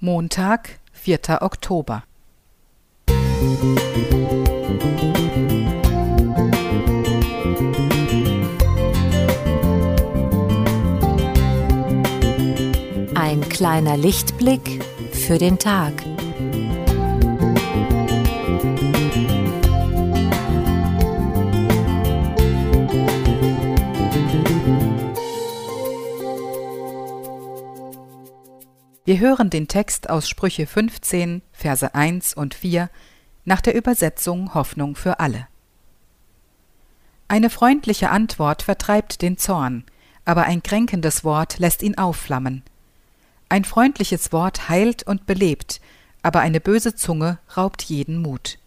Montag, 4. Oktober. Ein kleiner Lichtblick für den Tag. Wir hören den Text aus Sprüche 15, Verse 1 und 4 nach der Übersetzung Hoffnung für alle. Eine freundliche Antwort vertreibt den Zorn, aber ein kränkendes Wort lässt ihn aufflammen. Ein freundliches Wort heilt und belebt, aber eine böse Zunge raubt jeden Mut.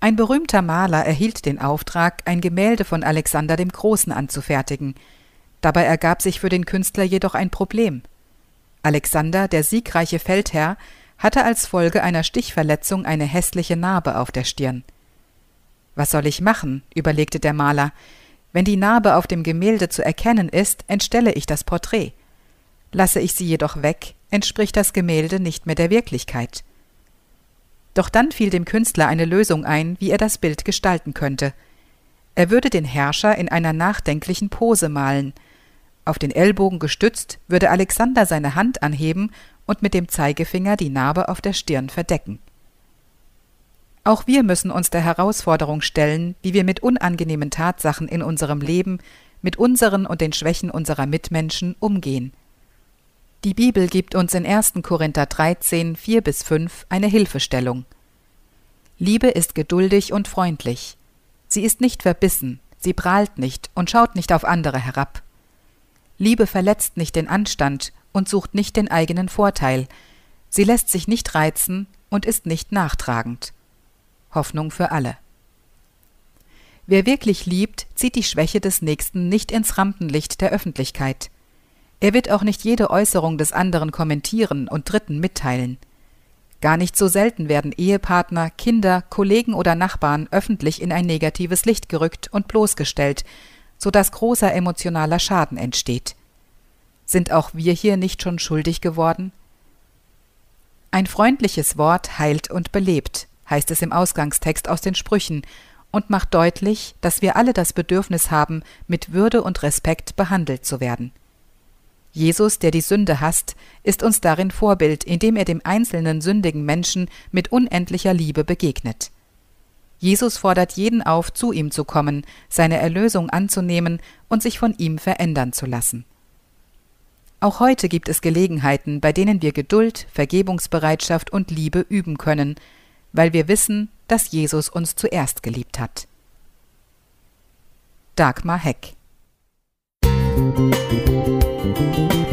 Ein berühmter Maler erhielt den Auftrag, ein Gemälde von Alexander dem Großen anzufertigen. Dabei ergab sich für den Künstler jedoch ein Problem. Alexander, der siegreiche Feldherr, hatte als Folge einer Stichverletzung eine hässliche Narbe auf der Stirn. Was soll ich machen? überlegte der Maler. Wenn die Narbe auf dem Gemälde zu erkennen ist, entstelle ich das Porträt. Lasse ich sie jedoch weg, entspricht das Gemälde nicht mehr der Wirklichkeit. Doch dann fiel dem Künstler eine Lösung ein, wie er das Bild gestalten könnte. Er würde den Herrscher in einer nachdenklichen Pose malen – auf den Ellbogen gestützt, würde Alexander seine Hand anheben und mit dem Zeigefinger die Narbe auf der Stirn verdecken. Auch wir müssen uns der Herausforderung stellen, wie wir mit unangenehmen Tatsachen in unserem Leben, mit unseren und den Schwächen unserer Mitmenschen umgehen. Die Bibel gibt uns in 1. Korinther 13, 4 bis 5 eine Hilfestellung. Liebe ist geduldig und freundlich. Sie ist nicht verbissen, sie prahlt nicht und schaut nicht auf andere herab. Liebe verletzt nicht den Anstand und sucht nicht den eigenen Vorteil, sie lässt sich nicht reizen und ist nicht nachtragend. Hoffnung für alle. Wer wirklich liebt, zieht die Schwäche des Nächsten nicht ins Rampenlicht der Öffentlichkeit. Er wird auch nicht jede Äußerung des anderen kommentieren und Dritten mitteilen. Gar nicht so selten werden Ehepartner, Kinder, Kollegen oder Nachbarn öffentlich in ein negatives Licht gerückt und bloßgestellt, so dass großer emotionaler Schaden entsteht. Sind auch wir hier nicht schon schuldig geworden? Ein freundliches Wort heilt und belebt, heißt es im Ausgangstext aus den Sprüchen, und macht deutlich, dass wir alle das Bedürfnis haben, mit Würde und Respekt behandelt zu werden. Jesus, der die Sünde hasst, ist uns darin Vorbild, indem er dem einzelnen sündigen Menschen mit unendlicher Liebe begegnet. Jesus fordert jeden auf, zu ihm zu kommen, seine Erlösung anzunehmen und sich von ihm verändern zu lassen. Auch heute gibt es Gelegenheiten, bei denen wir Geduld, Vergebungsbereitschaft und Liebe üben können, weil wir wissen, dass Jesus uns zuerst geliebt hat. Dagmar Heck Musik